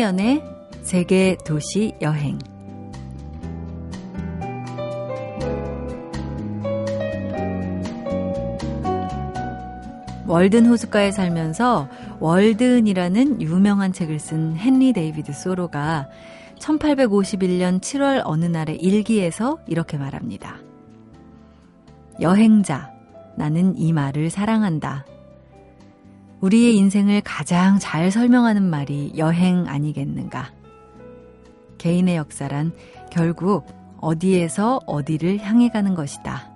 참여연의 세계 도시 여행 월든 호숫가에 살면서 월든이라는 유명한 책을 쓴 헨리 데이비드 소로가 1851년 7월 어느 날의 일기에서 이렇게 말합니다. 여행자, 나는 이 말을 사랑한다. 우리의 인생을 가장 잘 설명하는 말이 여행 아니겠는가. 개인의 역사란 결국 어디에서 어디를 향해 가는 것이다.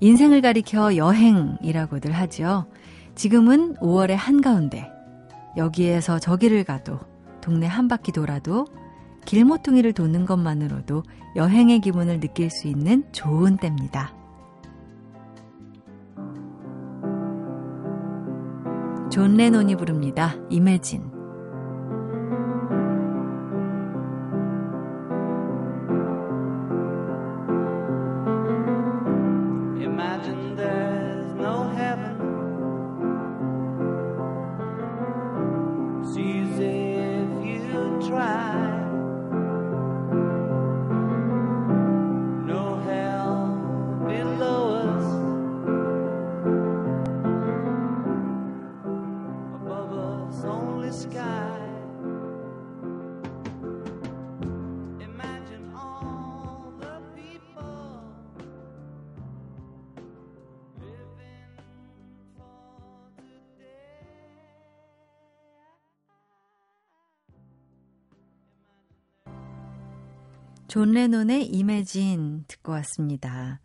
인생을 가리켜 여행이라고들 하죠. 지금은 5월의 한가운데 여기에서 저기를 가도 동네 한 바퀴 돌아도 길모퉁이를 도는 것만으로도 여행의 기분을 느낄 수 있는 좋은 때입니다. 존 레논이 부릅니다. 이매진. 존 레논의 Imagine 듣고 왔습니다.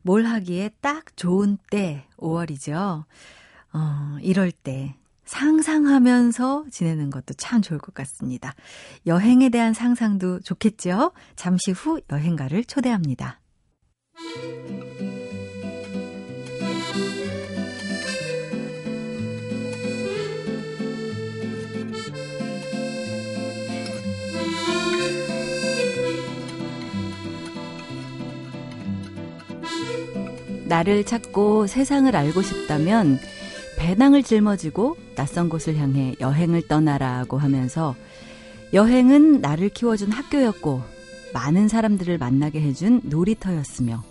뭘 하기에 딱 좋은 때 5월이죠. 어, 이럴 때 상상하면서 지내는 것도 참 좋을 것 같습니다. 여행에 대한 상상도 좋겠죠? 잠시 후 여행가를 초대합니다. 나를 찾고 세상을 알고 싶다면 배낭을 짊어지고 낯선 곳을 향해 여행을 떠나라고 하면서 여행은 나를 키워준 학교였고 많은 사람들을 만나게 해준 놀이터였으며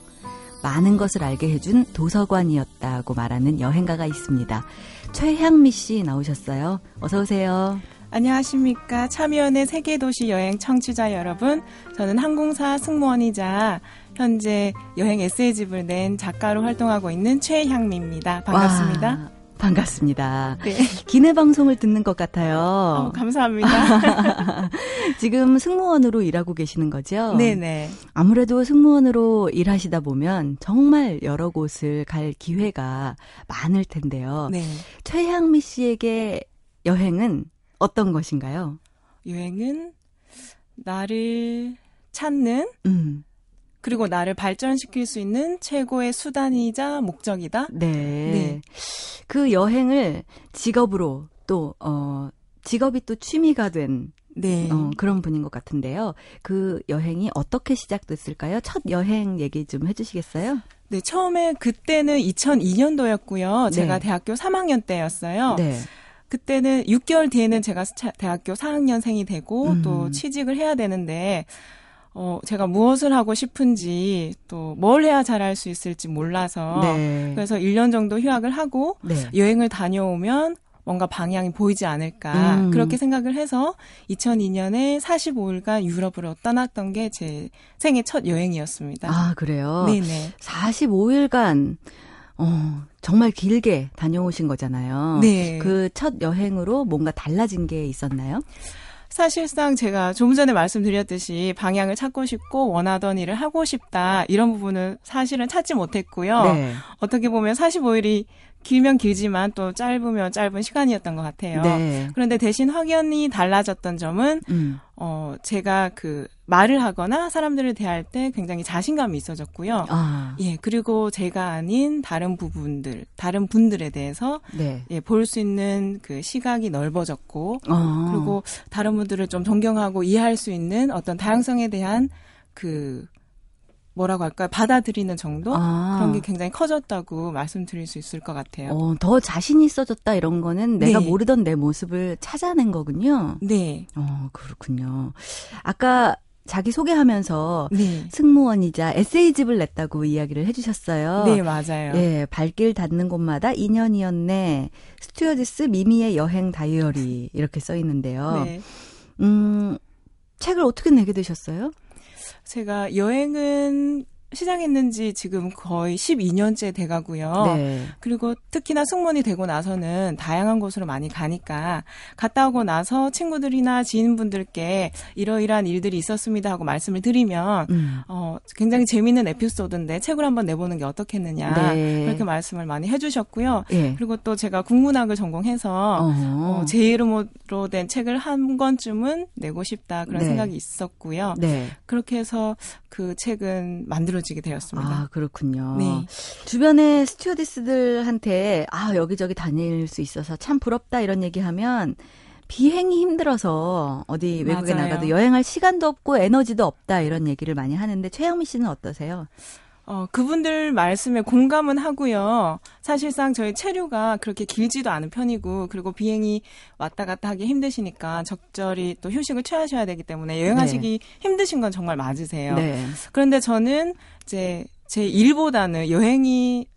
많은 것을 알게 해준 도서관이었다고 말하는 여행가가 있습니다. 최향미 씨 나오셨어요. 어서 오세요. 안녕하십니까. 참여연의 세계도시 여행 청취자 여러분. 저는 항공사 승무원이자 현재 여행 에세이집을 낸 작가로 활동하고 있는 최향미입니다. 반갑습니다. 와, 반갑습니다. 네. 기내 방송을 듣는 것 같아요. 어, 감사합니다. 지금 승무원으로 일하고 계시는 거죠? 네네. 아무래도 승무원으로 일하시다 보면 정말 여러 곳을 갈 기회가 많을 텐데요. 네. 최향미 씨에게 여행은 어떤 것인가요? 여행은 나를 찾는 음. 그리고 나를 발전시킬 수 있는 최고의 수단이자 목적이다. 네. 네. 그 여행을 직업으로 또, 어, 직업이 또 취미가 된 네. 어, 그런 분인 것 같은데요. 그 여행이 어떻게 시작됐을까요? 첫 여행 얘기 좀 해주시겠어요? 네, 처음에 그때는 2002년도였고요. 제가 네. 대학교 3학년 때였어요. 네. 그때는 6개월 뒤에는 제가 대학교 4학년생이 되고 음. 또 취직을 해야 되는데 어, 제가 무엇을 하고 싶은지 또 뭘 해야 잘할 수 있을지 몰라서 네. 그래서 1년 정도 휴학을 하고 네. 여행을 다녀오면 뭔가 방향이 보이지 않을까 음. 그렇게 생각을 해서 2002년에 45일간 유럽으로 떠났던 게 제 생애 첫 여행이었습니다. 아 그래요? 네네. 45일간 어, 정말 길게 다녀오신 거잖아요. 네. 그 첫 여행으로 뭔가 달라진 게 있었나요? 사실상 제가 좀 전에 말씀드렸듯이 방향을 찾고 싶고 원하던 일을 하고 싶다 이런 부분은 사실은 찾지 못했고요. 네. 어떻게 보면 45일이 길면 길지만 또 짧으면 짧은 시간이었던 것 같아요. 네. 그런데 대신 확연히 달라졌던 점은 음. 어 제가 그 말을 하거나 사람들을 대할 때 굉장히 자신감이 있어졌고요. 아. 예 그리고 제가 아닌 다른 부분들 다른 분들에 대해서 네. 예 볼 수 있는 그 시각이 넓어졌고 아. 그리고 다른 분들을 좀 존경하고 이해할 수 있는 어떤 다양성에 대한 그 뭐라고 할까요? 받아들이는 정도? 아. 그런 게 굉장히 커졌다고 말씀드릴 수 있을 것 같아요. 어, 더 자신이 있어졌다 이런 거는 내가 네. 모르던 내 모습을 찾아낸 거군요. 네. 어, 그렇군요. 아까 자기 소개하면서 네. 승무원이자 에세이집을 냈다고 이야기를 해주셨어요. 네, 맞아요. 예, 발길 닿는 곳마다 인연이었네. 스튜어디스 미미의 여행 다이어리 이렇게 써 있는데요. 네. 음, 책을 어떻게 내게 되셨어요? 제가 여행은 시작했는지 지금 거의 12년째 돼가고요. 네. 그리고 특히나 승무원이 되고 나서는 다양한 곳으로 많이 가니까 갔다 오고 나서 친구들이나 지인분들께 이러이러한 일들이 있었습니다 하고 말씀을 드리면 음. 어, 굉장히 재미있는 에피소드인데 책을 한번 내보는 게 어떻겠느냐 네. 그렇게 말씀을 많이 해주셨고요. 네. 그리고 또 제가 국문학을 전공해서 어, 제 이름으로 된 책을 한 권쯤은 내고 싶다 그런 네. 생각이 있었고요. 네. 그렇게 해서 그 책은 만들어지게 되었습니다. 아, 그렇군요. 네. 주변의 스튜어디스들한테 아, 여기저기 다닐 수 있어서 참 부럽다 이런 얘기하면 비행이 힘들어서 어디 외국에 맞아요. 나가도 여행할 시간도 없고 에너지도 없다 이런 얘기를 많이 하는데 최영미 씨는 어떠세요? 어, 그분들 말씀에 공감은 하고요. 사실상 저희 체류가 그렇게 길지도 않은 편이고, 그리고 비행이 왔다 갔다 하기 힘드시니까 적절히 또 휴식을 취하셔야 되기 때문에 여행하시기 네. 힘드신 건 정말 맞으세요. 네. 그런데 저는 이제 제 일보다는 여행이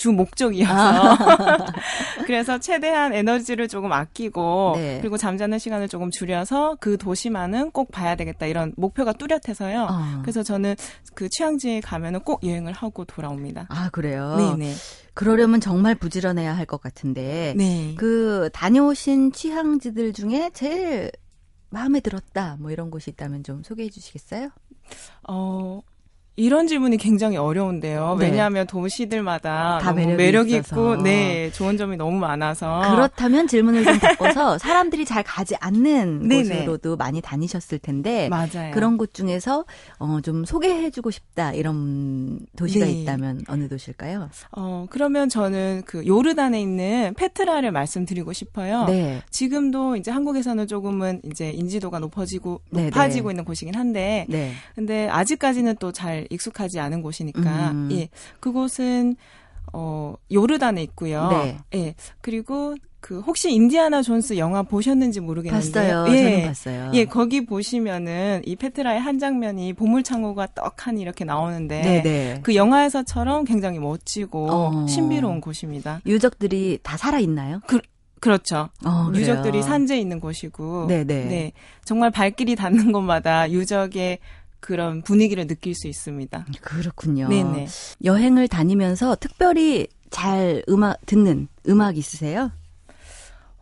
주 목적이어서 아. 그래서 최대한 에너지를 조금 아끼고 네. 그리고 잠자는 시간을 조금 줄여서 그 도시만은 꼭 봐야 되겠다 이런 목표가 뚜렷해서요. 아. 그래서 저는 그 취향지에 가면은 꼭 여행을 하고 돌아옵니다. 아 그래요? 네네. 그러려면 정말 부지런해야 할 것 같은데 네. 그 다녀오신 취향지들 중에 제일 마음에 들었다 뭐 이런 곳이 있다면 좀 소개해 주시겠어요? 어 이런 질문이 굉장히 어려운데요. 네. 왜냐하면 도시들마다 다 매력이, 매력이 있고, 네, 좋은 점이 너무 많아서. 그렇다면 질문을 좀 바꿔서 사람들이 잘 가지 않는 네네. 곳으로도 많이 다니셨을 텐데, 맞아요. 그런 곳 중에서 어, 좀 소개해주고 싶다 이런 도시가 네. 있다면 어느 도시일까요? 어, 그러면 저는 그 요르단에 있는 페트라를 말씀드리고 싶어요. 네. 지금도 이제 한국에서는 조금은 이제 인지도가 높아지고 네네. 높아지고 있는 곳이긴 한데, 네. 근데 아직까지는 또잘 익숙하지 않은 곳이니까 음. 예 그곳은 어 요르단에 있고요. 네. 예 그리고 그 혹시 인디아나 존스 영화 보셨는지 모르겠는데 봤어요. 예, 저는 봤어요. 예, 거기 보시면은 이 페트라의 한 장면이 보물 창고가 떡하니 이렇게 나오는데 네네. 네. 그 영화에서처럼 굉장히 멋지고 어. 신비로운 곳입니다. 유적들이 다 살아 있나요? 그, 그렇죠. 어, 유적들이 산재 있는 곳이고, 네네. 네. 네, 정말 발길이 닿는 곳마다 유적의 그런 분위기를 느낄 수 있습니다. 그렇군요. 네네. 여행을 다니면서 특별히 잘 음악 듣는 음악 있으세요?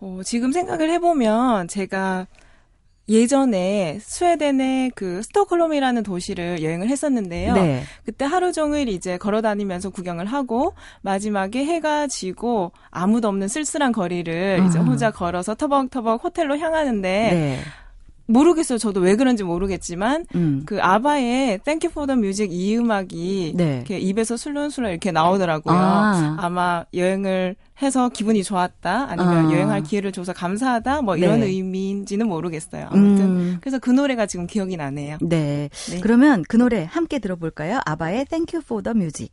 어, 지금 생각을 해보면 제가 예전에 스웨덴의 그 스톡홀름이라는 도시를 여행을 했었는데요. 네. 그때 하루 종일 이제 걸어 다니면서 구경을 하고 마지막에 해가 지고 아무도 없는 쓸쓸한 거리를 음. 이제 혼자 걸어서 터벅터벅 호텔로 향하는데 네. 모르겠어요. 저도 왜 그런지 모르겠지만 음. 그 아바의 Thank You for the Music 이 음악이 네. 이렇게 입에서 술렁술렁 이렇게 나오더라고요. 아. 마 여행을 해서 기분이 좋았다 아니면 아. 여행할 기회를 줘서 감사하다 뭐 이런 네. 의미인지는 모르겠어요. 아무튼 음. 그래서 그 노래가 지금 기억이 나네요. 네. 네. 그러면 그 노래 함께 들어볼까요? 아바의 Thank You for the Music.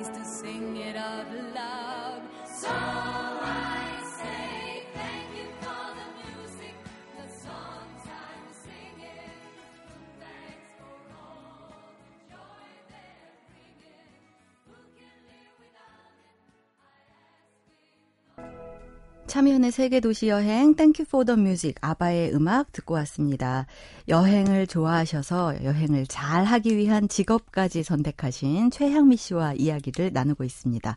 is to sing it out loud. So I 참여연의 세계 도시 여행 땡큐 포 더 뮤직 아바의 음악 듣고 왔습니다. 여행을 좋아하셔서 여행을 잘 하기 위한 직업까지 선택하신 최향미 씨와 이야기를 나누고 있습니다.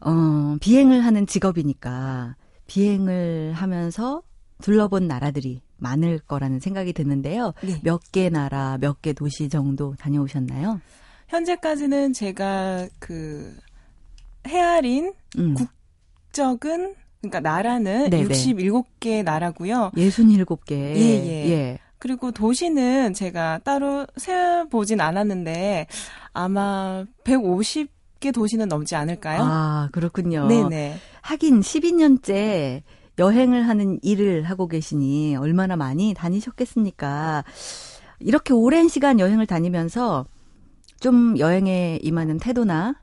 어, 비행을 하는 직업이니까 비행을 하면서 둘러본 나라들이 많을 거라는 생각이 드는데요. 네. 몇개 나라, 몇 개 도시 정도 다녀오셨나요? 현재까지는 제가 그 헤아린 음. 국적은 그러니까 나라는 네네. 67개 나라고요. 67개. 예, 예. 예. 그리고 도시는 제가 따로 세보진 않았는데 아마 150개 도시는 넘지 않을까요? 아, 그렇군요. 네네. 하긴 12년째 여행을 하는 일을 하고 계시니 얼마나 많이 다니셨겠습니까? 이렇게 오랜 시간 여행을 다니면서 좀 여행에 임하는 태도나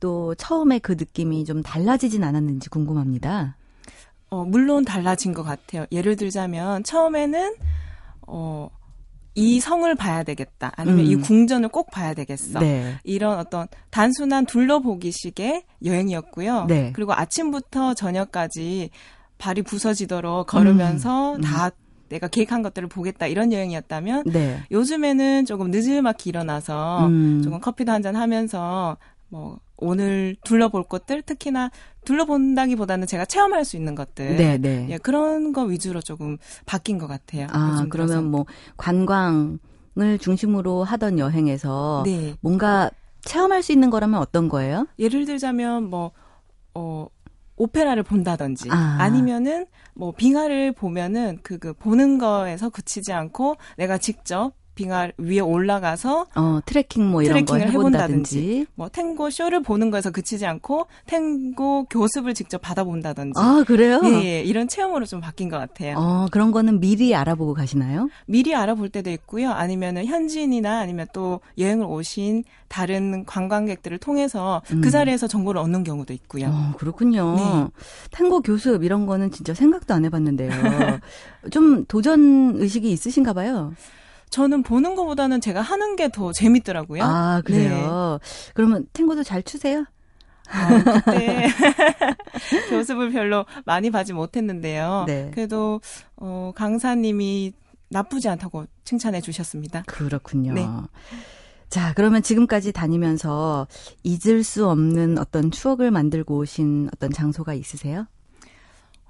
또 처음에 그 느낌이 좀 달라지진 않았는지 궁금합니다. 어, 물론 달라진 것 같아요. 예를 들자면 처음에는 어, 이 성을 봐야 되겠다. 아니면 음. 이 궁전을 꼭 봐야 되겠어. 네. 이런 어떤 단순한 둘러보기식의 여행이었고요. 네. 그리고 아침부터 저녁까지 발이 부서지도록 걸으면서 음. 다 내가 계획한 것들을 보겠다 이런 여행이었다면 네. 요즘에는 조금 늦을막히 일어나서 음. 조금 커피도 한 잔 하면서 뭐 오늘 둘러볼 것들 특히나 둘러본다기보다는 제가 체험할 수 있는 것들 네, 네. 예, 그런 거 위주로 조금 바뀐 것 같아요. 아 그러면 뭐 관광을 중심으로 하던 여행에서 네. 뭔가 체험할 수 있는 거라면 어떤 거예요? 예를 들자면 뭐 어. 오페라를 본다든지 아. 니면은뭐 빙하를 보면은 그, 그 보는 거에서 그치지 않고 내가 직접 빙하 위에 올라가서 어, 트레킹 뭐 이런 거 해본다든지 뭐 탱고 쇼를 보는 거에서 그치지 않고 탱고 교습을 직접 받아본다든지 아 그래요? 예, 예, 이런 체험으로 좀 바뀐 것 같아요. 어 그런 거는 미리 알아보고 가시나요? 미리 알아볼 때도 있고요. 아니면은 현지인이나 아니면 또 여행을 오신 다른 관광객들을 통해서 그 음. 그 자리에서 정보를 얻는 경우도 있고요. 어, 그렇군요. 네. 탱고 교습 이런 거는 진짜 생각도 안 해봤는데요. 좀 도전 의식이 있으신가 봐요. 저는 보는 것보다는 제가 하는 게 더 재밌더라고요. 아, 그래요? 네. 그러면 탱고도 잘 추세요? 아, 그때 교습을 별로 많이 받지 못했는데요. 네. 그래도 어, 강사님이 나쁘지 않다고 칭찬해 주셨습니다. 그렇군요. 네. 자, 그러면 지금까지 다니면서 잊을 수 없는 어떤 추억을 만들고 오신 어떤 장소가 있으세요?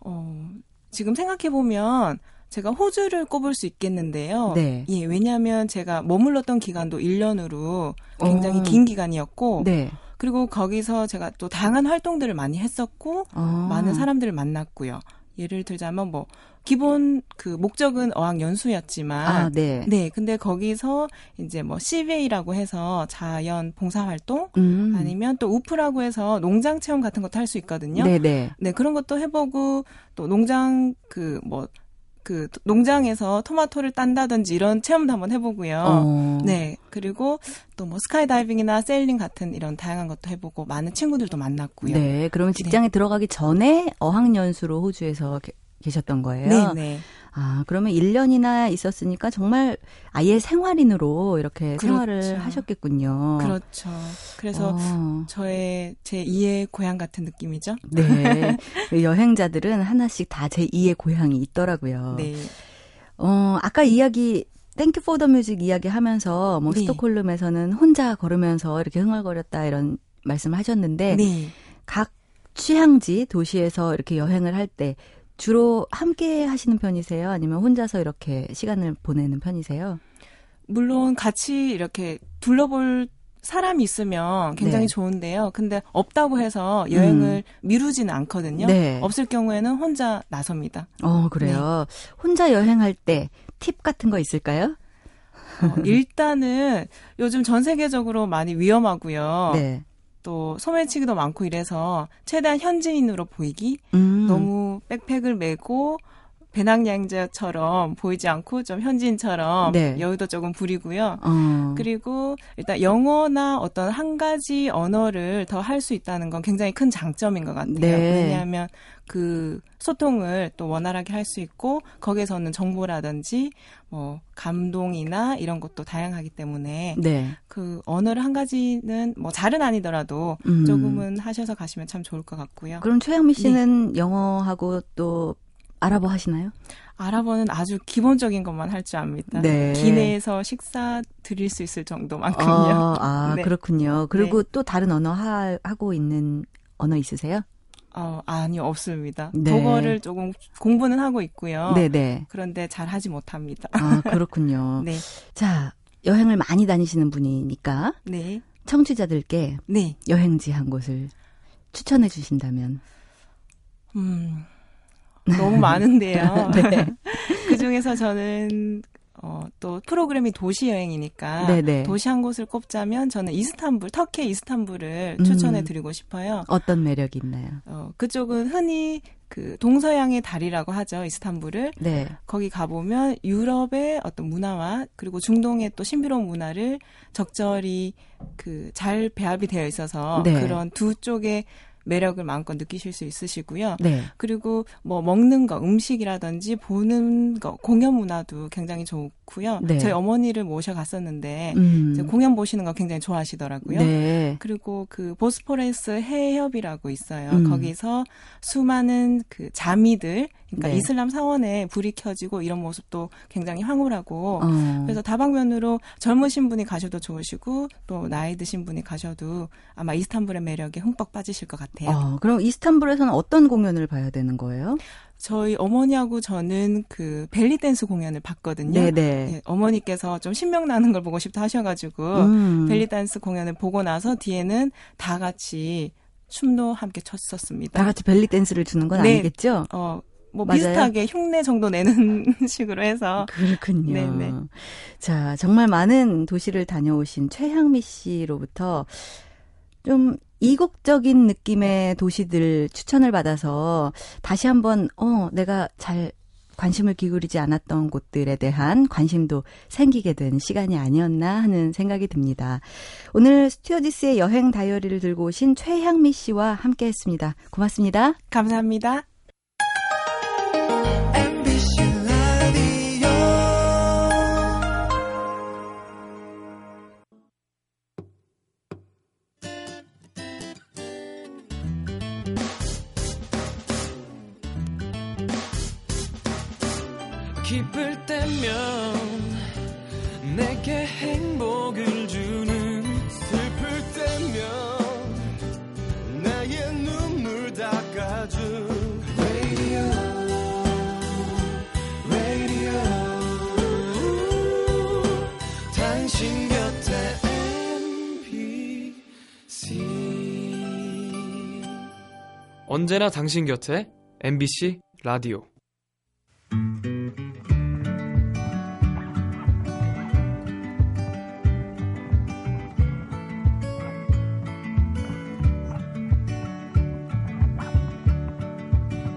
어, 지금 생각해 보면 제가 호주를 꼽을 수 있겠는데요. 네. 예, 왜냐하면 제가 머물렀던 기간도 1년으로 굉장히 오. 긴 기간이었고, 네. 그리고 거기서 제가 또 다양한 활동들을 많이 했었고, 아. 많은 사람들을 만났고요. 예를 들자면 뭐 기본 그 목적은 어학 연수였지만 아, 네. 네 근데 거기서 이제 뭐 CV라고 해서 자연 봉사 활동 음. 아니면 또 우프라고 해서 농장 체험 같은 것도 할 수 있거든요. 네, 네. 네 그런 것도 해 보고 또 농장 그 뭐 그 농장에서 토마토를 딴다든지 이런 체험도 한번 해보고요. 어. 네. 그리고 또 뭐 스카이다이빙이나 세일링 같은 이런 다양한 것도 해보고 많은 친구들도 만났고요. 네. 그러면 직장에 네. 들어가기 전에 어학연수로 호주에서 계셨던 거예요. 네, 네. 아, 그러면 1년이나 있었으니까 정말 아예 생활인으로 이렇게 그렇죠. 생활을 하셨겠군요. 그렇죠. 그래서 어. 저의 제 2의 고향 같은 느낌이죠. 네. 그 여행자들은 하나씩 다 제 2의 고향이 있더라고요. 네. 어, 아까 이야기 Thank You for the Music 이야기 하면서 뭐 네. 스톡홀름에서는 혼자 걸으면서 이렇게 흥얼거렸다 이런 말씀 하셨는데 네. 각 여행지 도시에서 이렇게 여행을 할때 주로 함께 하시는 편이세요? 아니면 혼자서 이렇게 시간을 보내는 편이세요? 물론 같이 이렇게 둘러볼 사람이 있으면 굉장히 네. 좋은데요. 근데 없다고 해서 여행을 음. 미루지는 않거든요. 네. 없을 경우에는 혼자 나섭니다. 어, 그래요. 네. 혼자 여행할 때 팁 같은 거 있을까요? 어, 일단은 요즘 전 세계적으로 많이 위험하고요. 네. 또 소매치기도 많고 이래서 최대한 현지인으로 보이기 음. 너무 백팩을 메고 배낭여행자처럼 보이지 않고 좀 현지인처럼 네. 여유도 조금 부리고요. 어. 그리고 일단 영어나 어떤 한 가지 언어를 더 할 수 있다는 건 굉장히 큰 장점인 것 같아요. 네. 왜냐하면 그 소통을 또 원활하게 할 수 있고 거기에서는 정보라든지 뭐 감동이나 이런 것도 다양하기 때문에 네. 그 언어를 한 가지는 뭐 잘은 아니더라도 음. 조금은 하셔서 가시면 참 좋을 것 같고요. 그럼 최영미 씨는 네. 영어하고 또 아랍어 하시나요? 아랍어는 아주 기본적인 것만 할 줄 압니다. 네. 기내에서 식사 드릴 수 있을 정도만큼요. 어, 아, 네. 그렇군요. 그리고 네. 또 다른 언어 하, 하고 있는 언어 있으세요? 어, 아니요, 없습니다. 네. 독어를 조금 공부는 하고 있고요. 네네. 네. 그런데 잘 하지 못합니다. 아, 그렇군요. 네. 자, 여행을 많이 다니시는 분이니까. 네. 청취자들께. 네. 여행지 한 곳을 추천해 주신다면. 음, 너무 많은데요. 네. 그 중에서 저는 어, 또 프로그램이 도시 여행이니까 네네. 도시 한 곳을 꼽자면 저는 이스탄불, 터키 이스탄불을 음. 추천해 드리고 싶어요. 어떤 매력이 있나요? 어, 그쪽은 흔히 그 동서양의 다리라고 하죠. 이스탄불을. 네. 거기 가보면 유럽의 어떤 문화와 그리고 중동의 또 신비로운 문화를 적절히 그 잘 배합이 되어 있어서 네. 그런 두 쪽의 매력을 마음껏 느끼실 수 있으시고요. 네. 그리고 뭐 먹는 거, 음식이라든지 보는 거, 공연 문화도 굉장히 좋고요. 네. 저희 어머니를 모셔 갔었는데 음. 공연 보시는 거 굉장히 좋아하시더라고요. 네. 그리고 그 보스포레스 해협이라고 있어요. 음. 거기서 수많은 그 자미들 그러니까 네. 이슬람 사원에 불이 켜지고 이런 모습도 굉장히 황홀하고 어. 그래서 다방면으로 젊으신 분이 가셔도 좋으시고 또 나이 드신 분이 가셔도 아마 이스탄불의 매력에 흠뻑 빠지실 것 같아요. 어, 그럼 이스탄불에서는 어떤 공연을 봐야 되는 거예요? 저희 어머니하고 저는 그 벨리 댄스 공연을 봤거든요. 네네. 네, 어머니께서 좀 신명 나는 걸 보고 싶다 하셔가지고 음. 벨리 댄스 공연을 보고 나서 뒤에는 다 같이 춤도 함께 췄었습니다. 다 같이 벨리 댄스를 주는 건 네. 아니겠죠? 어, 뭐 맞아요? 비슷하게 흉내 정도 내는 식으로 해서 그렇군요. 네네. 자 정말 많은 도시를 다녀오신 최향미 씨로부터 좀 이국적인 느낌의 도시들 추천을 받아서 다시 한번 어 내가 잘 관심을 기울이지 않았던 곳들에 대한 관심도 생기게 된 시간이 아니었나 하는 생각이 듭니다. 오늘 스튜어디스의 여행 다이어리를 들고 오신 최향미 씨와 함께 했습니다. 고맙습니다. 감사합니다. 기쁠 때면 내게 행복을 주는 슬플 때면 나의 눈물 닦아준 언제나 당신 곁에 MBC 라디오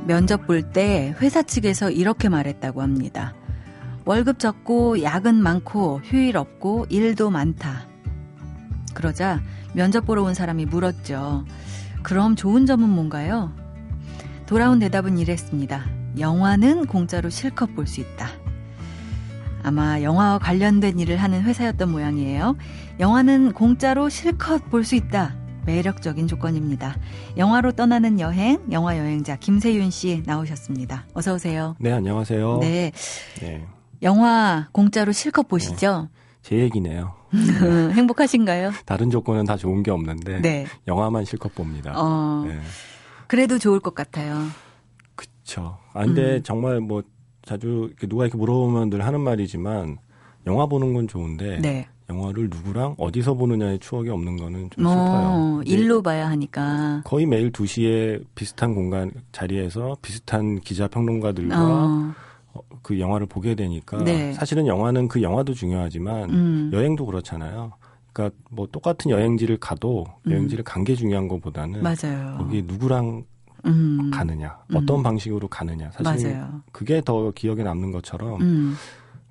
면접 볼 때 회사 측에서 이렇게 말했다고 합니다. 월급 적고 야근 많고 휴일 없고 일도 많다. 그러자 면접 보러 온 사람이 물었죠. 그럼 좋은 점은 뭔가요? 돌아온 대답은 이랬습니다. 영화는 공짜로 실컷 볼 수 있다. 아마 영화와 관련된 일을 하는 회사였던 모양이에요. 영화는 공짜로 실컷 볼 수 있다. 매력적인 조건입니다. 영화로 떠나는 여행, 영화 여행자 김세윤 씨 나오셨습니다. 어서 오세요. 네, 안녕하세요. 네. 네. 영화 공짜로 실컷 보시죠? 네. 제 얘기네요. 행복하신가요? 다른 조건은 다 좋은 게 없는데 네. 영화만 실컷 봅니다. 어, 네. 그래도 좋을 것 같아요. 그렇죠. 아 근데 음. 정말 뭐 자주 누가 이렇게 물어보면 늘 하는 말이지만 영화 보는 건 좋은데 네. 영화를 누구랑 어디서 보느냐의 추억이 없는 거는 좀 어, 슬퍼요. 일로 봐야 하니까. 거의 매일 2시에 비슷한 공간 자리에서 비슷한 기자 평론가들과 어. 어. 그 영화를 보게 되니까 네. 사실은 영화는 그 영화도 중요하지만 음. 여행도 그렇잖아요. 그러니까 뭐 똑같은 여행지를 가도 음. 여행지를 간 게 중요한 것보다는 맞아요. 거기 누구랑 음. 가느냐, 어떤 음. 방식으로 가느냐. 사실 맞아요. 그게 더 기억에 남는 것처럼 음.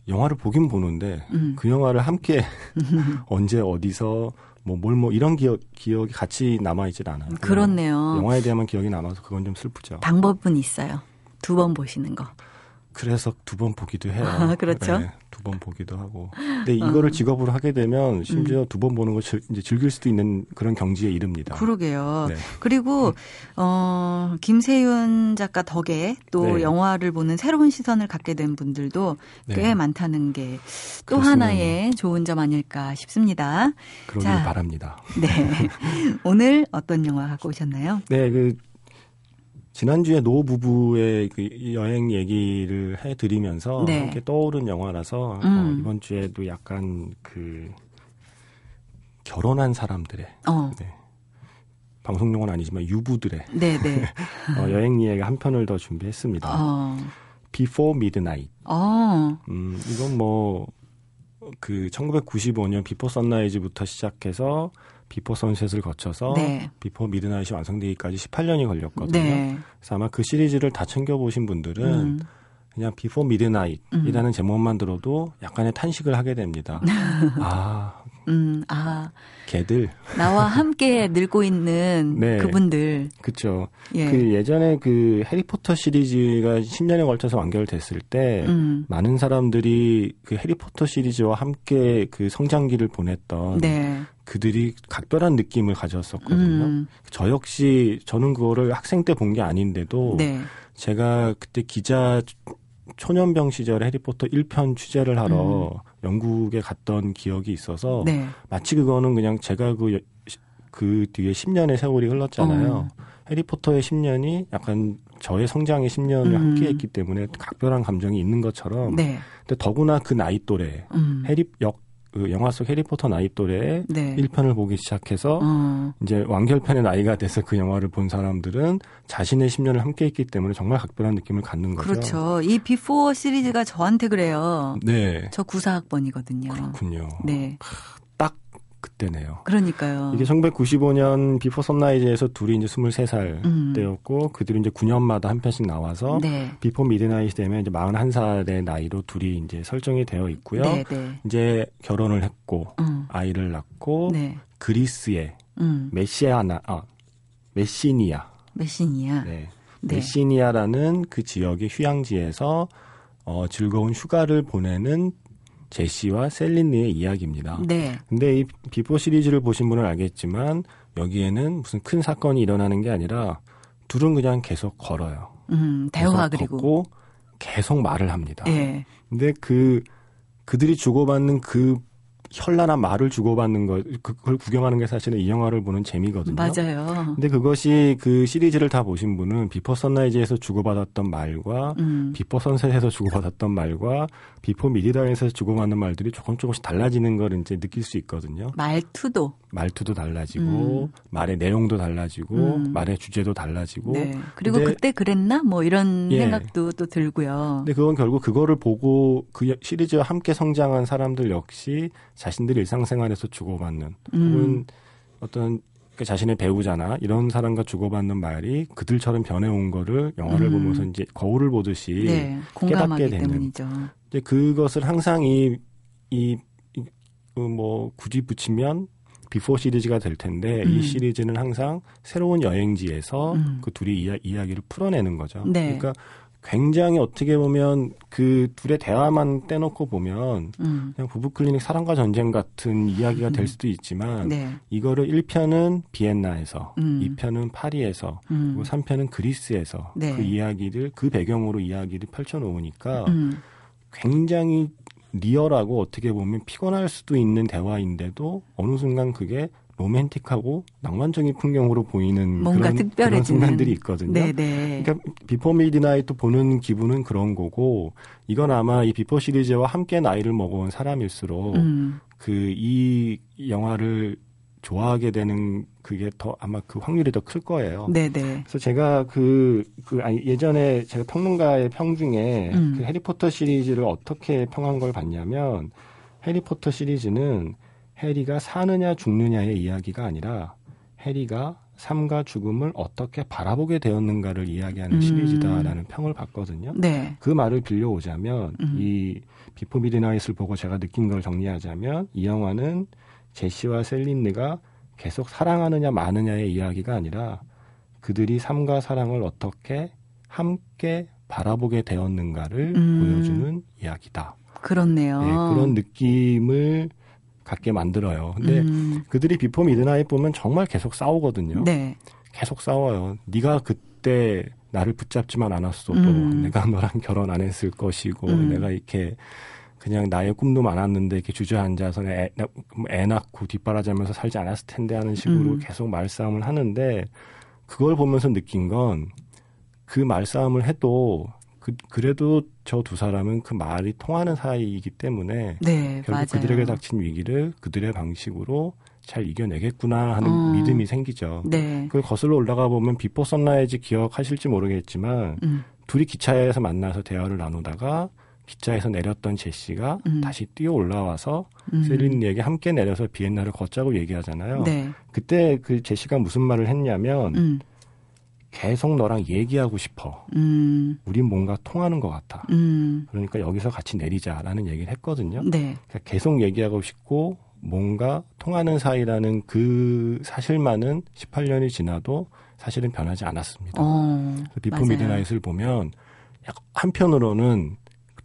영화를 보긴 보는데 음. 그 영화를 함께 언제 어디서 뭐 뭘뭐 뭐 이런 기억 기억이 같이 남아 있질 않아요. 그렇네요. 영화에 대한만 기억이 남아서 그건 좀 슬프죠. 방법은 있어요. 두 번 보시는 거. 그래서 두 번 보기도 해요. 아, 그렇죠. 네, 두번 보기도 하고. 근데 이거를 어. 직업으로 하게 되면 심지어 음. 두번 보는 걸 즐, 이제 즐길 수도 있는 그런 경지에 이릅니다. 그러게요. 네. 그리고 어 김세윤 작가 덕에 또 네. 영화를 보는 새로운 시선을 갖게 된 분들도 꽤 네. 많다는 게 또 하나의 좋은 점 아닐까 싶습니다. 그러길 자, 바랍니다. 네. 오늘 어떤 영화 갖고 오셨나요? 네, 그 지난주에 노 부부의 그 여행 얘기를 해드리면서 네. 함께 떠오른 영화라서 어, 음. 어, 이번 주에도 약간 그 결혼한 사람들의 어. 네. 방송용은 아니지만 유부들의 네, 네. 어, 여행 이야기 한 편을 더 준비했습니다. 어. Before Midnight. 어. 음, 이건 뭐 그 1995년 Before Sunrise부터 시작해서 Before Sunset을 거쳐서 네. Before Midnight이 완성되기까지 18년이 걸렸거든요. 네. 그래서 아마 그 시리즈를 다 챙겨 보신 분들은 음. 그냥 Before Midnight이라는 음. 제목만 들어도 약간의 탄식을 하게 됩니다. 아, 음, 아. 개들. 나와 함께 늙고 있는 네. 그분들. 그쵸. 예. 그 예전에 그 해리포터 시리즈가 10년에 걸쳐서 완결됐을 때, 음. 많은 사람들이 그 해리포터 시리즈와 함께 그 성장기를 보냈던 네. 그들이 각별한 느낌을 가졌었거든요. 음. 저 역시 저는 그거를 학생 때 본 게 아닌데도 네. 제가 그때 기자 초년병 시절에 해리포터 1편 취재를 하러 음. 영국에 갔던 기억이 있어서 네. 마치 그거는 그냥 제가 그, 그 뒤에 10년의 세월이 흘렀잖아요. 어. 해리포터의 10년이 약간 저의 성장의 10년을 음. 함께 했기 때문에 각별한 감정이 있는 것처럼 네. 근데 더구나 그 나이 또래 음. 해리 역 그 영화 속 해리포터 나이 또래 네. 1편을 보기 시작해서 어. 이제 완결편의 나이가 돼서 그 영화를 본 사람들은 자신의 10년을 함께 했기 때문에 정말 각별한 느낌을 갖는 거죠. 그렇죠. 이 Before 시리즈가 저한테 그래요. 네. 저 94학번이거든요. 그렇군요. 네. 그때네요. 그러니까요. 이게 1995년 Before Sunrise에서 둘이 이제 23살 음. 때였고 그들이 이제 9년마다 한 편씩 나와서 네. Before Midnight이 되면 이제 41살의 나이로 둘이 이제 설정이 되어 있고요. 네, 네. 이제 결혼을 했고 음. 아이를 낳고 네. 그리스의 음. 메시아나 아 메시니아 메시니아 네. 네. 메시니아라는 그 지역의 휴양지에서 어, 즐거운 휴가를 보내는 제시와 셀린느의 이야기입니다. 네. 근데 이 Before 시리즈를 보신 분은 알겠지만 여기에는 무슨 큰 사건이 일어나는 게 아니라 둘은 그냥 계속 걸어요. 음, 대화 그리고 계속 말을 합니다. 예. 근데 그 그들이 주고받는 그 현란한 말을 주고받는 것 그걸 구경하는 게 사실은 이 영화를 보는 재미거든요. 맞아요. 근데 그것이 그 시리즈를 다 보신 분은 Before Sunrise에서 주고받았던 말과 음. 비포 선셋에서 주고받았던 말과 비포 미디다에서 주고받는 말들이 조금 조금씩 달라지는 걸 이제 느낄 수 있거든요. 말투도 말투도 달라지고 음. 말의 내용도 달라지고 음. 말의 주제도 달라지고 네. 그리고 그때 그랬나 뭐 이런 예. 생각도 또 들고요. 근데 그건 결국 그거를 보고 그 시리즈와 함께 성장한 사람들 역시 자신들이 일상생활에서 주고받는 음. 혹은 어떤 그 자신의 배우자나 이런 사람과 주고받는 말이 그들처럼 변해온 거를 영화를 음. 보면서 이제 거울을 보듯이 네, 깨닫게 되는. 때문이죠. 이제 그것을 항상 이, 이, 이뭐 굳이 붙이면 Before 시리즈가 될 텐데 음. 이 시리즈는 항상 새로운 여행지에서 음. 그 둘이 이야, 이야기를 풀어내는 거죠. 네. 그러니까 굉장히 어떻게 보면 그 둘의 대화만 떼놓고 보면 음. 그냥 부부 클리닉 사랑과 전쟁 같은 이야기가 될 음. 수도 있지만 네. 이거를 1편은 비엔나에서 음. 2편은 파리에서 음. 그리고 3편은 그리스에서 네. 그 이야기를 그 배경으로 이야기를 펼쳐 놓으니까 음. 굉장히 리얼하고 어떻게 보면 피곤할 수도 있는 대화인데도 어느 순간 그게 로맨틱하고 낭만적인 풍경으로 보이는 뭔가 그런, 특별해지는 그런 순간들이 있거든요. 네네. 그러니까 Before Midnight도 보는 기분은 그런 거고 이건 아마 이 Before 시리즈와 함께 나이를 먹어온 사람일수록 음. 그이 영화를 좋아하게 되는 그게 더 아마 그 확률이 더 클 거예요. 네네. 그래서 제가 그, 그, 아니, 예전에 제가 평론가의 평 중에 음. 그 해리포터 시리즈를 어떻게 평한 걸 봤냐면 해리포터 시리즈는 해리가 사느냐 죽느냐의 이야기가 아니라 해리가 삶과 죽음을 어떻게 바라보게 되었는가를 이야기하는 음. 시리즈다라는 평을 받거든요. 네. 그 말을 빌려오자면 음. 이 비포 미드나잇을 보고 제가 느낀 걸 정리하자면 이 영화는 제시와 셀린느가 계속 사랑하느냐 마느냐의 이야기가 아니라 그들이 삶과 사랑을 어떻게 함께 바라보게 되었는가를 음. 보여주는 이야기다. 그렇네요. 네, 그런 느낌을 갖게 만들어요. 근데 음. 그들이 비포 미드나잇 보면 정말 계속 싸우거든요. 네. 계속 싸워요. 네가 그때 나를 붙잡지만 않았어도 음. 내가 너랑 결혼 안 했을 것이고 음. 내가 이렇게 그냥 나의 꿈도 많았는데 이렇게 주저앉아서 애, 애 낳고 뒷바라지하면서 살지 않았을 텐데 하는 식으로 음. 계속 말싸움을 하는데 그걸 보면서 느낀 건 그 말싸움을 해도 그, 그래도 저 두 사람은 그 말이 통하는 사이이기 때문에 네, 결국 맞아요. 그들에게 닥친 위기를 그들의 방식으로 잘 이겨내겠구나 하는 어. 믿음이 생기죠. 네. 그걸 거슬러 올라가 보면 비포 선라이즈 기억하실지 모르겠지만 음. 둘이 기차에서 만나서 대화를 나누다가 기차에서 내렸던 제시가 음. 다시 뛰어 올라와서 음. 셀린에게 함께 내려서 비엔나를 걷자고 얘기하잖아요. 네. 그때 그 제시가 무슨 말을 했냐면 음. 계속 너랑 얘기하고 싶어. 음. 우린 뭔가 통하는 것 같아. 음. 그러니까 여기서 같이 내리자라는 얘기를 했거든요. 네. 그러니까 계속 얘기하고 싶고 뭔가 통하는 사이라는 그 사실만은 18년이 지나도 사실은 변하지 않았습니다. 어, 비포 미드나잇을 보면 한편으로는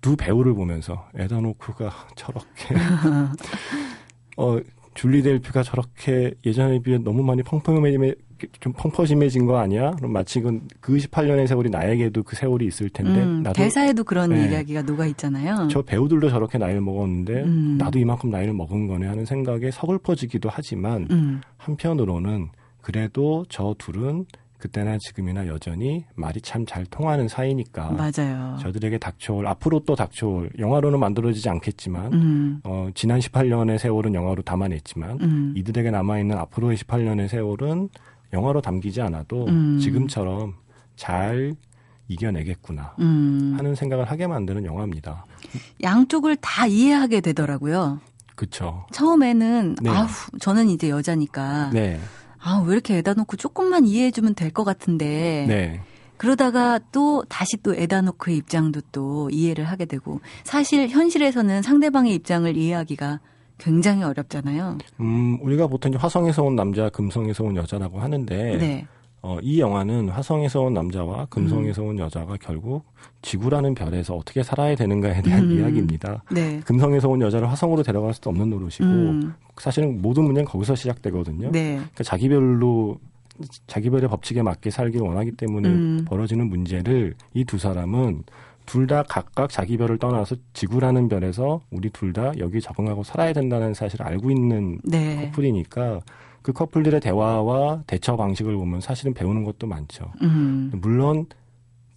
두 배우를 보면서 에단 호크가 저렇게 어 줄리 델피가 저렇게 예전에 비해 너무 많이 펑펑해짐에 좀 펑퍼짐해진 거 아니야? 그럼 마치 그, 그 18년의 세월이 나에게도 그 세월이 있을 텐데. 음, 나도, 대사에도 그런 네. 이야기가 녹아 있잖아요. 저 배우들도 저렇게 나이를 먹었는데 음. 나도 이만큼 나이를 먹은 거네 하는 생각에 서글퍼지기도 하지만 음. 한편으로는 그래도 저 둘은 그때나 지금이나 여전히 말이 참 잘 통하는 사이니까 맞아요. 저들에게 닥쳐올 앞으로 또 닥쳐올 영화로는 만들어지지 않겠지만 음. 어, 지난 18년의 세월은 영화로 담아냈지만 음. 이들에게 남아 있는 앞으로의 18년의 세월은 영화로 담기지 않아도 음. 지금처럼 잘 이겨내겠구나 음. 하는 생각을 하게 만드는 영화입니다. 양쪽을 다 이해하게 되더라고요. 그렇죠. 처음에는 네. 아우 저는 이제 여자니까 네. 아, 왜 이렇게 에다 놓고 조금만 이해해주면 될 것 같은데. 네. 그러다가 또 다시 또 에다 놓고의 입장도 또 이해를 하게 되고 사실 현실에서는 상대방의 입장을 이해하기가 굉장히 어렵잖아요. 음, 우리가 보통 화성에서 온 남자, 금성에서 온 여자라고 하는데 네. 어, 이 영화는 화성에서 온 남자와 금성에서 온 여자가 결국 지구라는 별에서 어떻게 살아야 되는가에 대한 음. 이야기입니다. 네. 금성에서 온 여자를 화성으로 데려갈 수도 없는 노릇이고 음. 사실은 모든 문제는 거기서 시작되거든요. 네. 그러니까 자기별로 자기별의 법칙에 맞게 살기를 원하기 때문에 음. 벌어지는 문제를 이 두 사람은 둘 다 각각 자기 별을 떠나서 지구라는 별에서 우리 둘 다 여기 적응하고 살아야 된다는 사실을 알고 있는 네. 커플이니까 그 커플들의 대화와 대처 방식을 보면 사실은 배우는 것도 많죠. 음. 물론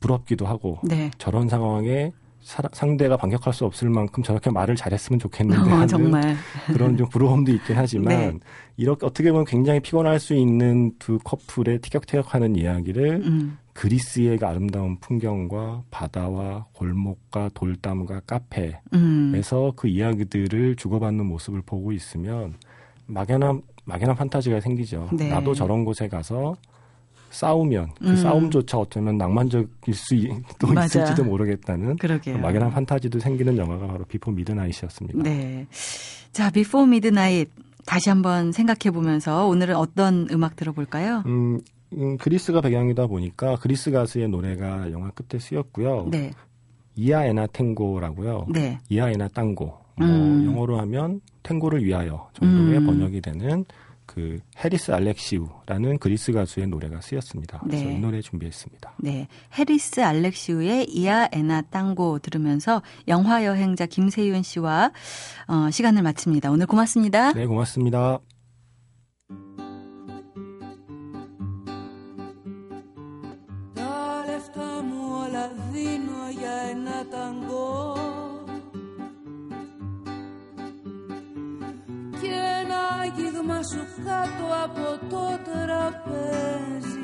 부럽기도 하고 네. 저런 상황에 사, 상대가 반격할 수 없을 만큼 저렇게 말을 잘했으면 좋겠는데 어, 정말. 그런 좀 부러움도 있긴 하지만 네. 이렇게 어떻게 보면 굉장히 피곤할 수 있는 두 커플의 티격태격하는 이야기를 음. 그리스의 그 아름다운 풍경과 바다와 골목과 돌담과 카페에서 음. 그 이야기들을 주고받는 모습을 보고 있으면 막연한 막연한 판타지가 생기죠. 네. 나도 저런 곳에 가서 싸우면 그 음. 싸움조차 어쩌면 낭만적일 수도 있을지도 모르겠다는 그러게요. 막연한 판타지도 생기는 영화가 바로 비포 미드나잇이었습니다. 네. 자, 비포 미드나잇 다시 한번 생각해 보면서 오늘은 어떤 음악 들어볼까요? 음, 음, 그리스가 배경이다 보니까 그리스 가수의 노래가 영화 끝에 쓰였고요. 네. 이아에나 탱고라고요. 네. 이아에나 땅고. 뭐 음. 영어로 하면 탱고를 위하여 정도의 음. 번역이 되는 그 해리스 알렉시우라는 그리스 가수의 노래가 쓰였습니다. 그래서 네. 이 노래 준비했습니다. 네. 해리스 알렉시우의 이아 에나 땅고 들으면서 영화 여행자 김세윤 씨와 어, 시간을 마칩니다. 오늘 고맙습니다. 네, 고맙습니다. Σου κάτω από το τραπέζι.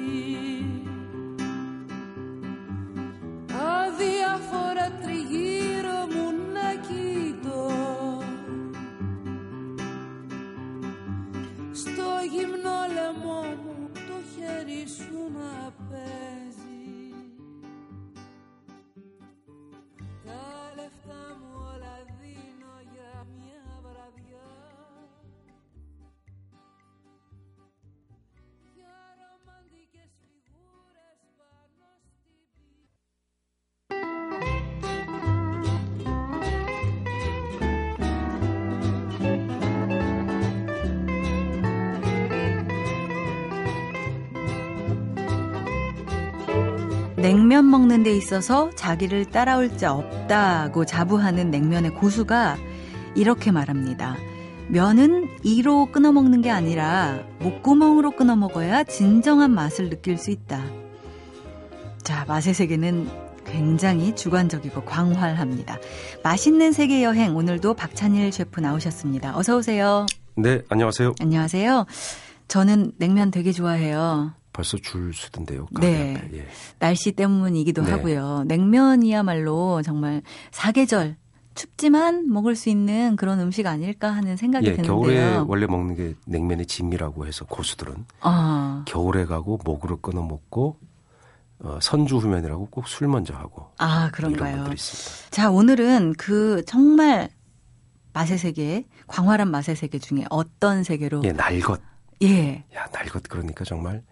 Αδιάφορα τριγύρω μου να κοιτώ. Στο γυμνό λαιμό μου το χέρι χέρι σου να παίζει 냉면 먹는 데 있어서 자기를 따라올 자 없다고 자부하는 냉면의 고수가 이렇게 말합니다. 면은 이로 끊어 먹는 게 아니라 목구멍으로 끊어 먹어야 진정한 맛을 느낄 수 있다. 자, 맛의 세계는 굉장히 주관적이고 광활합니다. 맛있는 세계 여행 오늘도 박찬일 셰프 나오셨습니다. 어서 오세요. 네, 안녕하세요. 안녕하세요. 저는 냉면 되게 좋아해요. 벌써 줄 서던데요. 네. 앞에. 예. 날씨 때문이기도 네. 하고요. 냉면이야말로 정말 사계절 춥지만 먹을 수 있는 그런 음식 아닐까 하는 생각이 예, 드는데요. 겨울에 원래 먹는 게 냉면의 진미라고 해서 고수들은 아, 겨울에 가고 목으로 끊어 먹고 어, 선주 후면이라고 꼭 술 먼저 하고 아 이런 그런가요? 분들이 있습니다. 자 오늘은 그 정말 맛의 세계, 광활한 맛의 세계 중에 어떤 세계로 예, 날것. 예, 야, 날것 그러니까 정말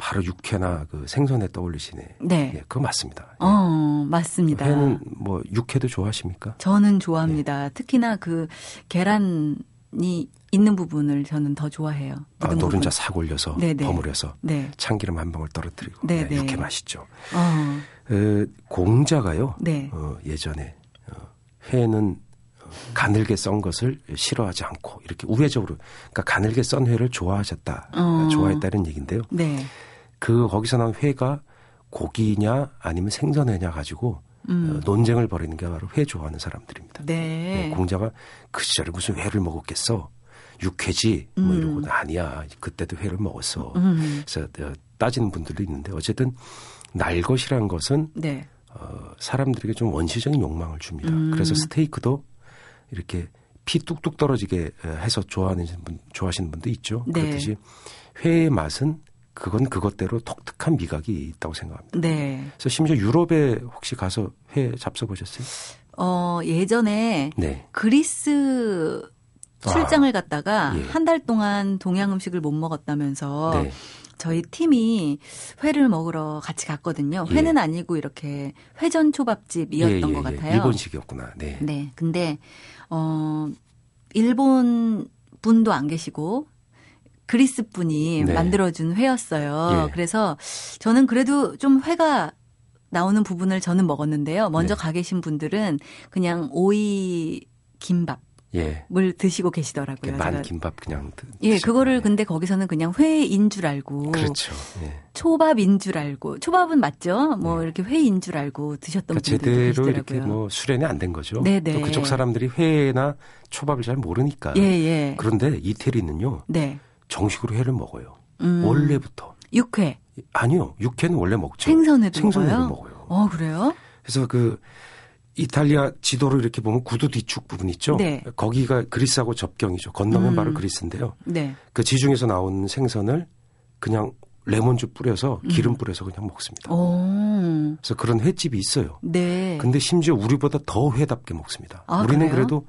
바로 육회나 그 생선에 떠올리시네. 네. 예, 그거 맞습니다. 예. 어 맞습니다. 회는 뭐 육회도 좋아하십니까? 저는 좋아합니다. 특히나 그 계란이 있는 부분을 저는 더 좋아해요. 아, 노른자 부분. 싹 올려서 네네. 버무려서 네. 참기름 한 방울 떨어뜨리고 네네. 네, 육회 맛있죠. 어, 어, 공자가요. 네. 어, 예전에 어, 회는 어, 가늘게 썬 것을 싫어하지 않고 이렇게 우회적으로 그러니까 가늘게 썬 회를 좋아하셨다, 어. 좋아했다는 얘기인데요. 네. 그 거기서 나온 회가 고기냐 아니면 생선회냐 가지고 음. 어, 논쟁을 벌이는 게 바로 회 좋아하는 사람들입니다. 네. 예, 공자가 그 시절에 무슨 회를 먹었겠어? 육회지 뭐 음. 이러고 아니야 그때도 회를 먹었어. 음. 그래서 어, 따지는 분들도 있는데 어쨌든 날 것이란 것은 네. 어, 사람들에게 좀 원시적인 욕망을 줍니다. 음. 그래서 스테이크도 이렇게 피 뚝뚝 떨어지게 에, 해서 좋아하는 분, 좋아하시는 분도 있죠. 네. 그렇듯이 회의 맛은 그건 그것대로 독특한 미각이 있다고 생각합니다. 네. 그래서 심지어 유럽에 혹시 가서 회 잡숴보셨어요? 어, 예전에 네. 그리스 출장을 갔다가 예. 한달 동안 동양 음식을 못 먹었다면서 네. 저희 팀이 회를 먹으러 같이 갔거든요. 예. 회는 아니고 이렇게 회전 초밥집이었던 예, 예, 것 예. 같아요. 일본식이었구나. 네. 네. 근데 어 일본 분도 안 계시고 그리스 분이 네. 만들어준 회였어요. 예. 그래서 저는 그래도 좀 회가 나오는 부분을 저는 먹었는데요. 먼저 네. 가 계신 분들은 그냥 오이 김밥을 예. 드시고 계시더라고요. 만 김밥 그냥 드- 예. 그거를 네. 근데 거기서는 그냥 회인 줄 알고 그렇죠. 예. 초밥인 줄 알고 초밥은 맞죠? 뭐 이렇게 회인 줄 알고 드셨던 네. 그러니까 분들도 제대로 계시더라고요. 이렇게 뭐 수련이 안 된 거죠. 네네. 또 그쪽 사람들이 회나 초밥을 잘 모르니까. 예, 예. 그런데 이태리는요 네. 정식으로 회를 먹어요. 음. 원래부터 육회, 아니요 육회는 원래 먹죠. 생선회도 생선회를 먹어요? 먹어요. 어, 그래요? 그래서 그 이탈리아 지도를 이렇게 보면 구두 뒤축 부분 있죠. 네. 거기가 그리스하고 접경이죠. 건너면 음. 바로 그리스인데요. 네. 그 지중에서 나온 생선을 그냥 레몬즙 뿌려서 기름 뿌려서 그냥 먹습니다. 음. 오. 그래서 그런 횟집이 있어요. 네. 근데 심지어 우리보다 더 회답게 먹습니다. 아, 우리는 그래요? 그래도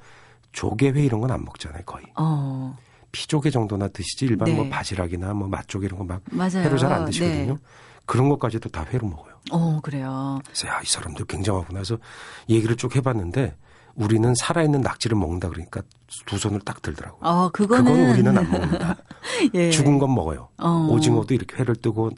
조개회 이런 건 안 먹잖아요, 거의. 어. 피조개 정도나 드시지 일반 네. 뭐 바지락이나 뭐 맛조개 이런 거 막. 회로 잘 안 드시거든요. 네. 그런 것까지도 다 회로 먹어요. 어, 그래요. 그래서 야, 이 사람들 굉장하구나 해서 얘기를 쭉 해봤는데 우리는 살아있는 낙지를 먹는다 그러니까 두 손을 딱 들더라고요. 어, 그거는 그건 우리는 안 먹는다. 예. 죽은 건 먹어요. 어. 오징어도 이렇게 회를 뜨고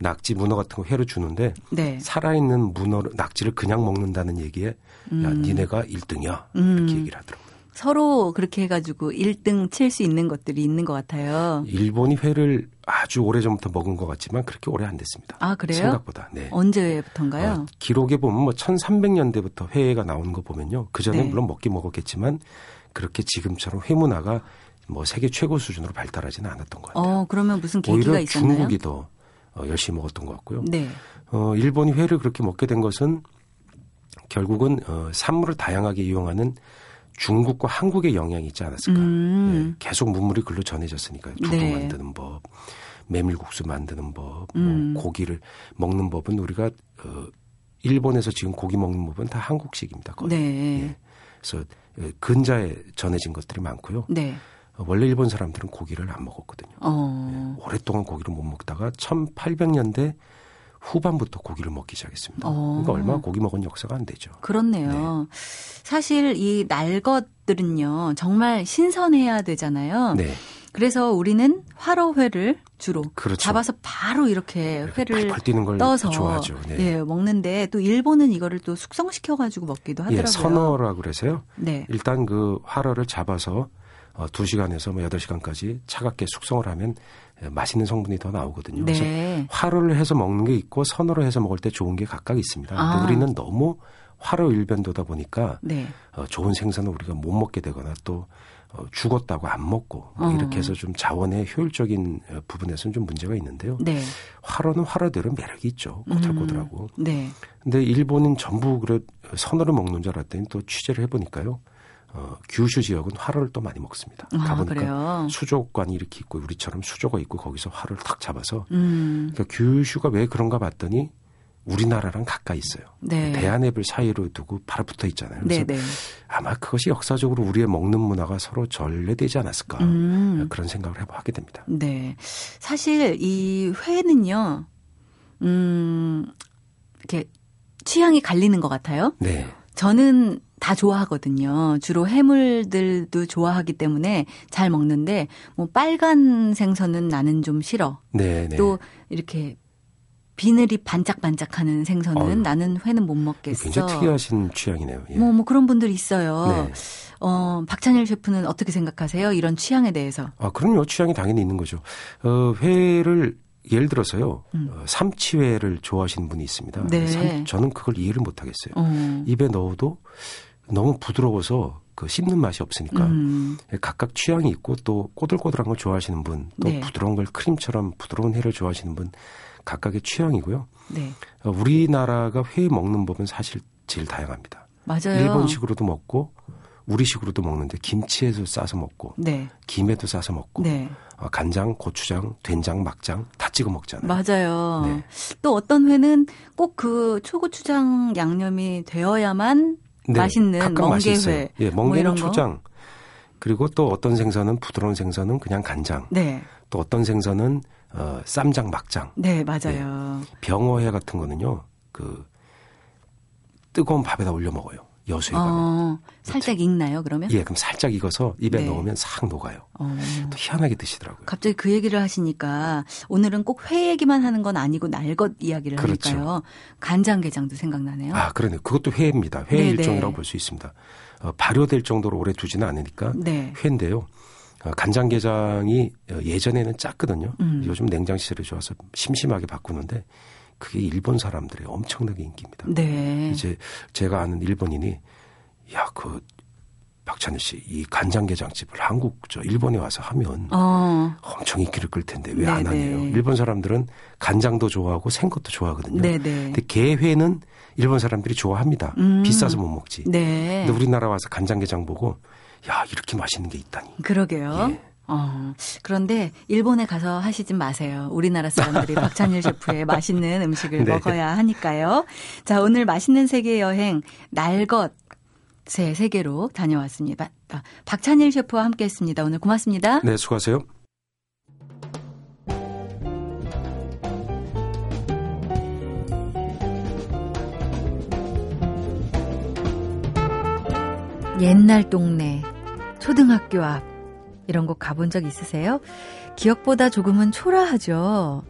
낙지, 문어 같은 거 회로 주는데 네. 살아있는 문어, 낙지를 그냥 먹는다는 얘기에 야, 니네가 1등이야. 음. 이렇게 얘기를 하더라고요. 서로 그렇게 해가지고 1등 칠 수 있는 것들이 있는 것 같아요. 일본이 회를 아주 오래 전부터 먹은 것 같지만 그렇게 오래 안 됐습니다. 아, 그래요? 생각보다. 네. 언제부턴가요? 어, 기록에 보면 뭐 1300년대부터 회가 나오는 거 보면요. 그 전에 네. 물론 먹긴 먹었겠지만 그렇게 지금처럼 회 문화가 뭐 세계 최고 수준으로 발달하지는 않았던 것 같아요. 어, 그러면 무슨 계기가 오히려 있었나요? 중국이 더 어, 열심히 먹었던 것 같고요. 네. 어, 일본이 회를 그렇게 먹게 된 것은 결국은 어, 산물을 다양하게 이용하는 중국과 한국의 영향이 있지 않았을까. 음. 예, 계속 문물이 글로 전해졌으니까요. 두부 네. 만드는 법, 메밀국수 만드는 법, 뭐 음. 뭐 고기를 먹는 법은 우리가 어, 일본에서 지금 고기 먹는 법은 다 한국식입니다. 거의. 네. 예. 그래서 예, 근자에 전해진 것들이 많고요. 네. 어, 원래 일본 사람들은 고기를 안 먹었거든요. 어. 예. 오랫동안 고기를 못 먹다가 1800년대 후반부터 고기를 먹기 시작했습니다. 어. 그러니까 얼마 고기 먹은 역사가 안 되죠. 그렇네요. 네. 사실 이 날것들은요 정말 신선해야 되잖아요. 네. 그래서 우리는 화로회를 주로 그렇죠. 잡아서 바로 이렇게 회를 떠서 좋아하죠. 네. 예, 먹는데 또 일본은 이거를 또 숙성시켜 가지고 먹기도 예, 하더라고요. 예, 선어라 그래서요. 네. 일단 그 화로를 잡아서 어, 2시간에서 뭐 8시간까지 차갑게 숙성을 하면 예, 맛있는 성분이 더 나오거든요. 네. 그래서 화로를 해서 먹는 게 있고 선어로 해서 먹을 때 좋은 게 각각 있습니다. 아. 우리는 너무 화로 일변도다 보니까 네. 어, 좋은 생선을 우리가 못 먹게 되거나 또 어, 죽었다고 안 먹고 뭐 어. 이렇게 해서 좀 자원의 효율적인 어, 부분에서는 좀 문제가 있는데요. 네. 화로는 화로대로 매력이 있죠. 꼬들꼬들하고. 음. 네. 근데 일본은 전부 그래 선어를 먹는 줄 알았더니 또 취재를 해보니까요. 어, 규슈 지역은 화로를 또 많이 먹습니다. 아, 가보니까 그래요? 수족관이 이렇게 있고 우리처럼 수조가 있고 거기서 화를 탁 잡아서 음. 그러니까 규슈가 왜 그런가 봤더니 우리나라랑 가까이 있어요. 네. 대한해불 사이로 두고 바로 붙어 있잖아요. 그래서 네네. 네. 아마 그것이 역사적으로 우리의 먹는 문화가 서로 전래되지 않았을까 음. 그런 생각을 해보게 됩니다. 네, 사실 이 회는요, 음 이렇게 취향이 갈리는 것 같아요. 네. 저는 다 좋아하거든요. 주로 해물들도 좋아하기 때문에 잘 먹는데 뭐 빨간 생선은 나는 좀 싫어. 네, 네. 또 이렇게 비늘이 반짝반짝하는 생선은 어휴, 나는 회는 못 먹겠어. 굉장히 특이하신 취향이네요. 예. 뭐, 뭐 그런 분들이 있어요. 네. 어, 박찬일 셰프는 어떻게 생각하세요? 이런 취향에 대해서. 아, 그럼요. 취향이 당연히 있는 거죠. 어, 회를 예를 들어서요. 음. 어, 삼치회를 좋아하시는 분이 있습니다. 네. 삼, 저는 그걸 이해를 못 하겠어요. 어. 입에 넣어도 너무 부드러워서 그 씹는 맛이 없으니까 음. 각각 취향이 있고 또 꼬들꼬들한 걸 좋아하시는 분, 또 네. 부드러운 걸 크림처럼 부드러운 회를 좋아하시는 분 각각의 취향이고요. 네. 어, 우리나라가 회 먹는 법은 사실 제일 다양합니다. 맞아요. 일본식으로도 먹고 우리식으로도 먹는데 김치에도 싸서 먹고 네. 김에도 싸서 먹고 네. 어, 간장, 고추장, 된장, 막장 다 찍어 먹잖아요. 맞아요. 네. 또 어떤 회는 꼭 그 초고추장 양념이 되어야만 네. 맛있는 멍게회. 예, 멍게는 뭐 초장. 그리고 또 어떤 생선은 부드러운 생선은 그냥 간장. 네. 또 어떤 생선은 어, 쌈장, 막장. 네, 맞아요. 네. 병어회 같은 거는요, 그, 뜨거운 밥에다 올려 먹어요. 여수에 어, 가면. 살짝 익나요, 그러면? 예, 그럼 살짝 익어서 입에 네. 넣으면 싹 녹아요. 어. 또 희한하게 드시더라고요. 갑자기 그 얘기를 하시니까 오늘은 꼭 회 얘기만 하는 건 아니고 날것 이야기를 그렇죠. 하니까요. 간장게장도 생각나네요. 아, 그러네요. 그것도 회입니다. 회 네, 일종이라고 네. 볼수 있습니다. 어, 발효될 정도로 오래 두지는 않으니까 네. 회인데요. 어, 간장게장이 예전에는 짰거든요. 음. 요즘 냉장시설이 좋아서 심심하게 바꾸는데 그게 일본 사람들의 엄청나게 인기입니다. 네. 이제 제가 아는 일본인이 야, 그 박찬일 씨, 이 간장게장집을 한국, 저, 일본에 와서 하면 어. 엄청 인기를 끌 텐데 왜 안 하네요. 일본 사람들은 간장도 좋아하고 생것도 좋아하거든요. 네네. 근데 게회는 일본 사람들이 좋아합니다. 음. 비싸서 못 먹지. 네. 근데 우리나라 와서 간장게장 보고 야 이렇게 맛있는 게 있다니. 그러게요. 예. 어, 그런데 일본에 가서 하시진 마세요. 우리나라 사람들이 박찬일 셰프의 맛있는 음식을 네. 먹어야 하니까요. 자, 오늘 맛있는 세계 여행 날것 새 세계로 다녀왔습니다. 박찬일 셰프와 함께 했습니다. 오늘 고맙습니다. 네, 수고하세요. 옛날 동네, 초등학교 앞, 이런 곳 가본 적 있으세요? 기억보다 조금은 초라하죠.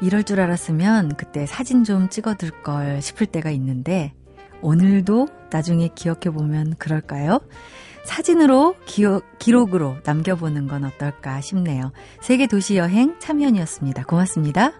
이럴 줄 알았으면 그때 사진 좀 찍어둘 걸 싶을 때가 있는데, 오늘도 나중에 기억해 보면 그럴까요? 사진으로 기억, 기록으로 남겨보는 건 어떨까 싶네요. 세계 도시 여행 참여연이었습니다. 고맙습니다.